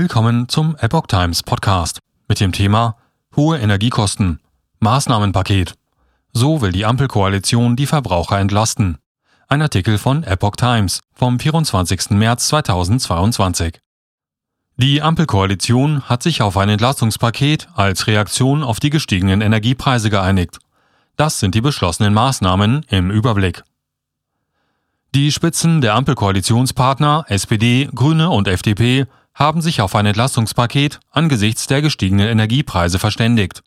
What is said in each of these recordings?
Willkommen zum Epoch Times Podcast mit dem Thema Hohe Energiekosten. Maßnahmenpaket. So will die Ampelkoalition die Verbraucher entlasten. Ein Artikel von Epoch Times vom 24. März 2022. Die Ampelkoalition hat sich auf ein Entlastungspaket als Reaktion auf die gestiegenen Energiepreise geeinigt. Das sind die beschlossenen Maßnahmen im Überblick. Die Spitzen der Ampelkoalitionspartner SPD, Grüne und FDP haben sich auf ein Entlastungspaket angesichts der gestiegenen Energiepreise verständigt.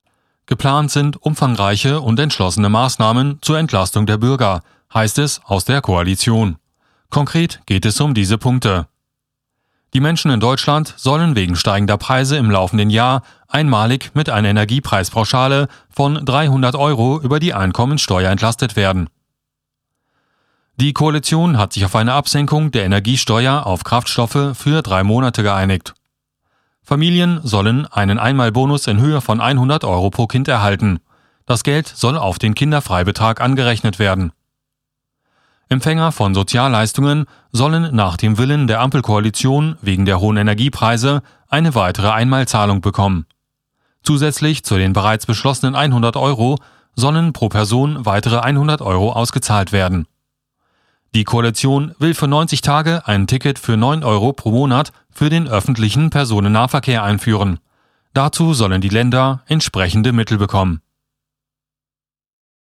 Geplant sind umfangreiche und entschlossene Maßnahmen zur Entlastung der Bürger, heißt es aus der Koalition. Konkret geht es um diese Punkte. Die Menschen in Deutschland sollen wegen steigender Preise im laufenden Jahr einmalig mit einer Energiepreispauschale von 300 Euro über die Einkommensteuer entlastet werden. Die Koalition hat sich auf eine Absenkung der Energiesteuer auf Kraftstoffe für drei Monate geeinigt. Familien sollen einen Einmalbonus in Höhe von 100 Euro pro Kind erhalten. Das Geld soll auf den Kinderfreibetrag angerechnet werden. Empfänger von Sozialleistungen sollen nach dem Willen der Ampelkoalition wegen der hohen Energiepreise eine weitere Einmalzahlung bekommen. Zusätzlich zu den bereits beschlossenen 100 Euro sollen pro Person weitere 100 Euro ausgezahlt werden. Die Koalition will für 90 Tage ein Ticket für 9 Euro pro Monat für den öffentlichen Personennahverkehr einführen. Dazu sollen die Länder entsprechende Mittel bekommen.